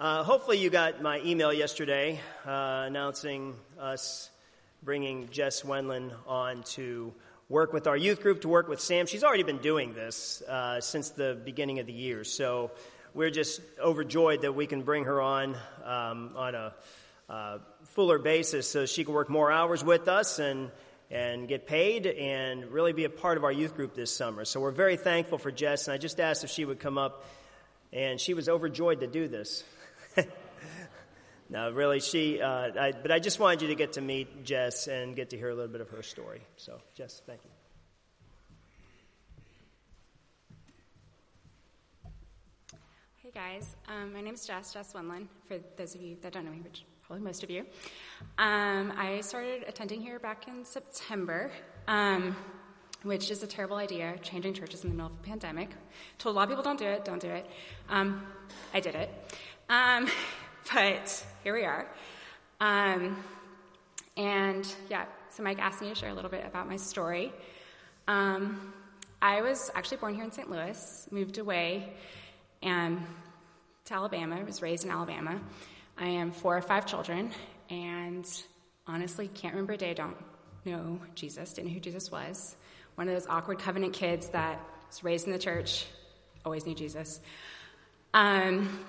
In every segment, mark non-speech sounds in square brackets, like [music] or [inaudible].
Uh, hopefully, you got my email yesterday uh, announcing us bringing Jess Wendland on to work with our youth group, to work with Sam. She's already been doing this uh, since the beginning of the year, so we're just overjoyed that we can bring her on um, on a uh, fuller basis so she can work more hours with us and and get paid and really be a part of our youth group this summer. So we're very thankful for Jess, and I just asked if she would come up, and she was overjoyed to do this. [laughs] no, really, she, uh, I, but I just wanted you to get to meet Jess and get to hear a little bit of her story. So, Jess, thank you. Hey guys, um, my name is Jess, Jess Wendland, for those of you that don't know me, which probably most of you. Um, I started attending here back in September, um, which is a terrible idea, changing churches in the middle of a pandemic. Told a lot of people don't do it, don't do it. Um, I did it. Um, [laughs] but here we are. Um, and yeah, so Mike asked me to share a little bit about my story. Um, I was actually born here in St. Louis, moved away and to Alabama. I was raised in Alabama. I am four or five children, and honestly, can't remember a day I don't know Jesus, didn't know who Jesus was. One of those awkward covenant kids that was raised in the church, always knew Jesus. Um,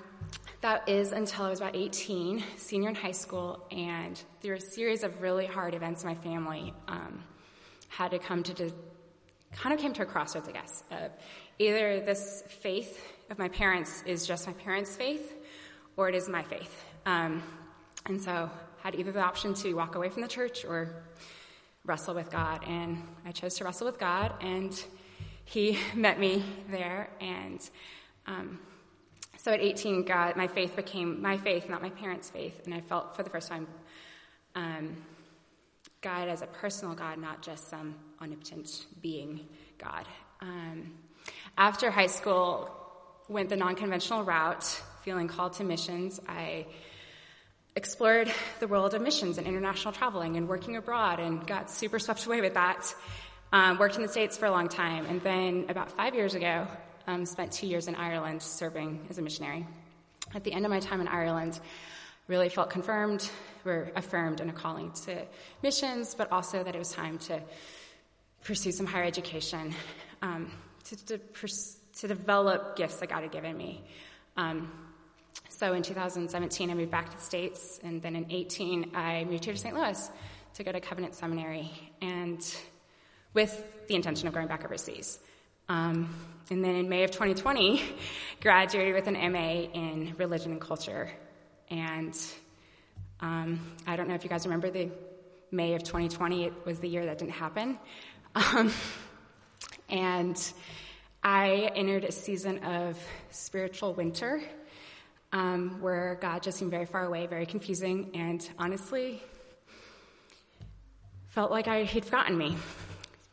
that is until I was about 18, senior in high school, and through a series of really hard events in my family, um, had to come to, de- kind of came to a crossroads, I guess. Of either this faith of my parents is just my parents' faith, or it is my faith. Um, and so had either the option to walk away from the church or wrestle with God. And I chose to wrestle with God, and He [laughs] met me there. And um, so at 18, God, my faith became my faith, not my parents' faith, and I felt for the first time um, God as a personal God, not just some omnipotent being God. Um, after high school, went the non-conventional route, feeling called to missions. I explored the world of missions and international traveling and working abroad, and got super swept away with that. Um, worked in the States for a long time, and then about five years ago, um, spent two years in Ireland serving as a missionary. At the end of my time in Ireland, really felt confirmed, or affirmed in a calling to missions, but also that it was time to pursue some higher education, um, to, to, to, develop gifts that God had given me. Um, so in 2017, I moved back to the States, and then in 18, I moved here to St. Louis to go to Covenant Seminary, and with the intention of going back overseas. Um, and then in May of 2020, [laughs] graduated with an MA in religion and culture. And um, I don't know if you guys remember the May of 2020, it was the year that didn't happen. [laughs] Um, and I entered a season of spiritual winter um, where God just seemed very far away, very confusing, and honestly, felt like I, he'd forgotten me.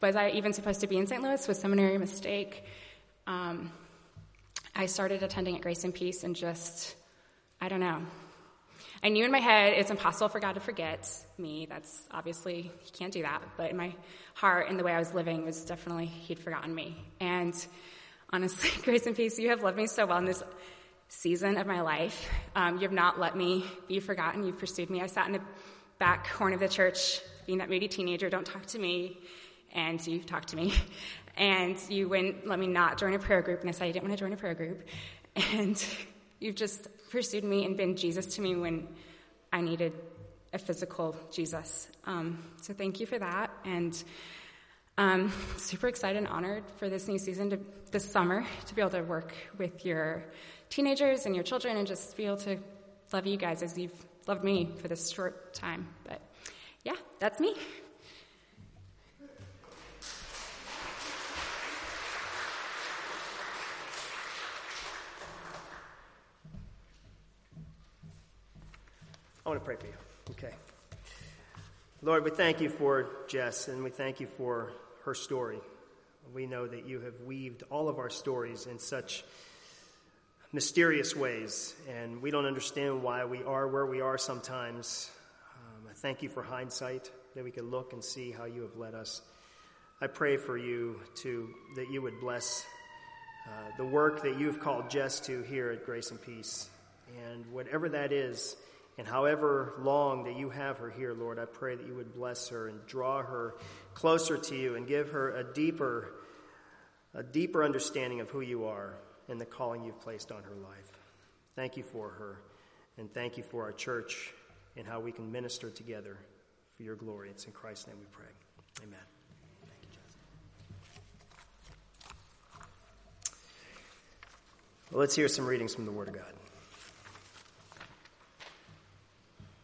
Was I even supposed to be in St. Louis? Was seminary a mistake? Um, I started attending at Grace and Peace and just, I don't know. I knew in my head it's impossible for God to forget me. That's obviously, He can't do that. But in my heart and the way I was living was definitely He'd forgotten me. And honestly, [laughs] Grace and Peace, you have loved me so well in this season of my life. Um, you have not let me be forgotten. You've pursued me. I sat in the back corner of the church, being that moody teenager, don't talk to me and you've talked to me, [laughs] and you wouldn't let me not join a prayer group, and I said I didn't want to join a prayer group, [laughs] and you've just pursued me and been Jesus to me when I needed a physical Jesus. Um, so thank you for that, and um, super excited and honored for this new season, to, this summer, to be able to work with your teenagers and your children, and just be able to love you guys as you've loved me for this short time. But yeah, that's me. I want to pray for you. Okay. Lord, we thank you for Jess and we thank you for her story. We know that you have weaved all of our stories in such mysterious ways, and we don't understand why we are where we are sometimes. Um, I thank you for hindsight, that we can look and see how you have led us. I pray for you to that you would bless uh, the work that you've called Jess to here at Grace and Peace And whatever that is, and however long that you have her here, Lord, I pray that you would bless her and draw her closer to you and give her a deeper, a deeper understanding of who you are and the calling you've placed on her life. Thank you for her, and thank you for our church and how we can minister together for your glory. It's in Christ's name we pray. Amen. Thank you, well, let's hear some readings from the Word of God.